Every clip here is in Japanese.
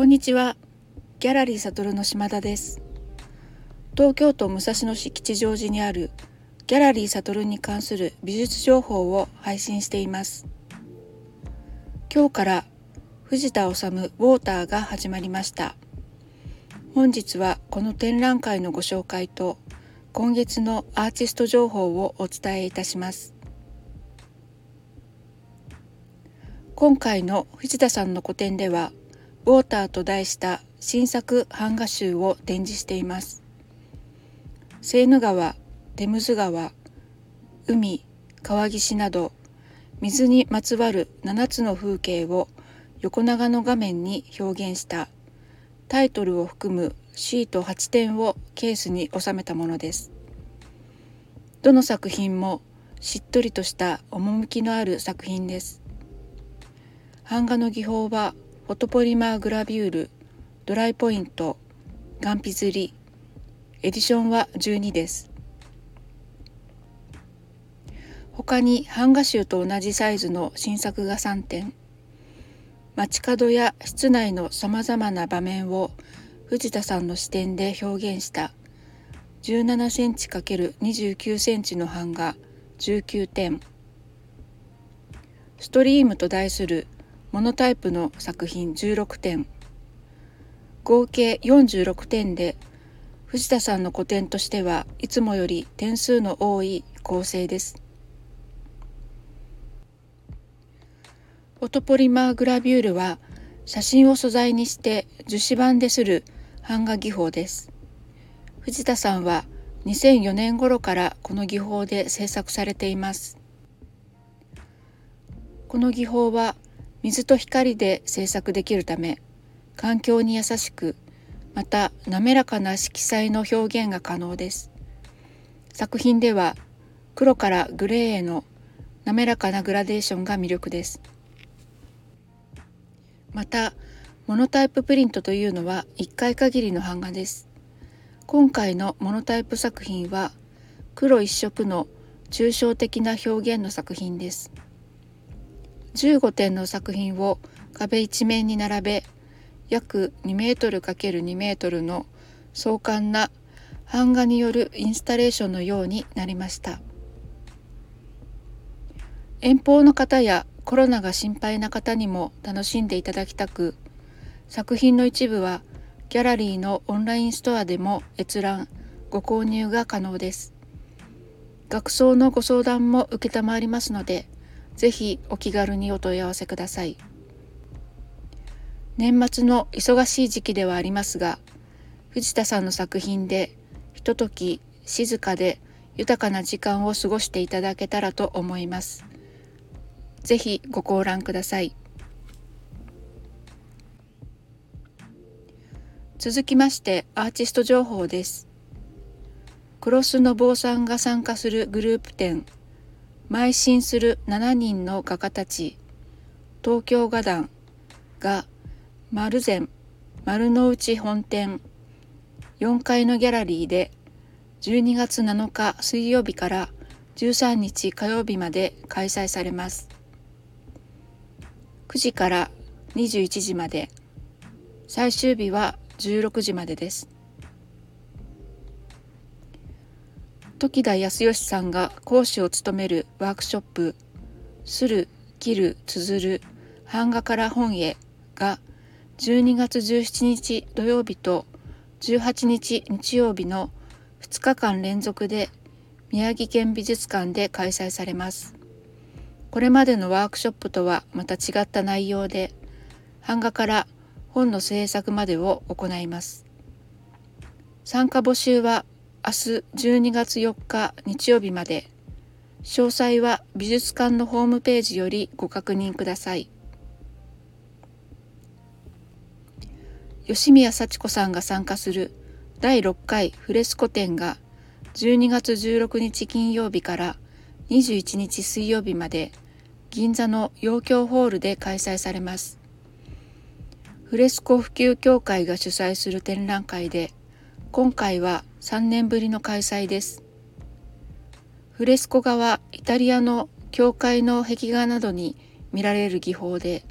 こんにちは。ギャラリーサトルの島田です。東京都武蔵野市吉祥寺にあるギャラリーサトルに関する美術情報を配信しています。今日から藤田治ウォーターが始まりました。本日はこの展覧会のご紹介と今月のアーティスト情報をお伝えいたします。今回の藤田さんの個展では「ウォーター」と題した新作版画集を展示しています。セーヌ川テムズ川海川岸など水にまつわる7つの風景を横長の画面に表現したタイトルを含むシート8点をケースに収めたものです。どの作品もしっとりとした趣のある作品です。版画の技法はフォトポリマーグラビュールドライポイントガンピ刷りエディションは12です。他に版画集と同じサイズの新作が3点。街角や室内のさまざまな場面を藤田さんの視点で表現した17センチ ×29 センチの版画19点。ストリームと題するモノタイプの作品16点合計46点で藤田さんの個展としてはいつもより点数の多い構成です。フォトポリマーグラビュールは写真を素材にして樹脂板でする版画技法です。藤田さんは2004年頃からこの技法で制作されています。この技法は水と光で制作できるため環境に優しくまた滑らかな色彩の表現が可能です。作品では黒からグレーへの滑らかなグラデーションが魅力です。またモノタイププリントというのは1回限りの版画です。今回のモノタイプ作品は黒一色の抽象的な表現の作品です。15点の作品を壁一面に並べ約2メートル ×2 メートルの壮観な版画によるインスタレーションのようになりました。遠方の方やコロナが心配な方にも楽しんでいただきたく作品の一部はギャラリーのオンラインストアでも閲覧ご購入が可能です。学装のご相談も承りますのでぜひお気軽にお問い合わせください。年末の忙しい時期ではありますが、藤田さんの作品でひととき静かで豊かな時間を過ごしていただけたらと思います。ぜひご観覧ください。続きましてアーティスト情報です。クロスの坊さんが参加するグループ展邁進する7人の画家たち。東京画壇が丸善丸の内本店。4階のギャラリーで12月7日水曜日から13日火曜日まで開催されます。9時から21時まで。最終日は16時までです。時田康義さんが講師を務めるワークショップ「する切る綴る版画から本へ」が12月17日土曜日と18日日曜日の2日間連続で宮城県美術館で開催されます。これまでのワークショップとはまた違った内容で版画から本の制作までを行います。参加募集は明日12月4日日曜日まで。詳細は美術館のホームページよりご確認ください。吉宮幸子さんが参加する第6回フレスコ展が12月16日金曜日から21日水曜日まで銀座の洋京ホールで開催されます。フレスコ普及協会が主催する展覧会で今回は3年ぶりの開催です。フレスコ画はイタリアの教会の壁画などに見られる技法で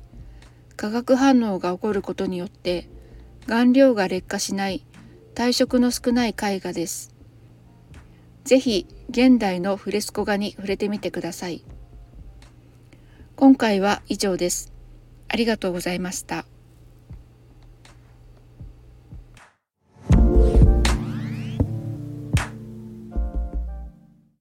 化学反応が起こることによって顔料が劣化しない体色の少ない絵画です。ぜひ現代のフレスコ画に触れてみてください。今回は以上です。ありがとうございました。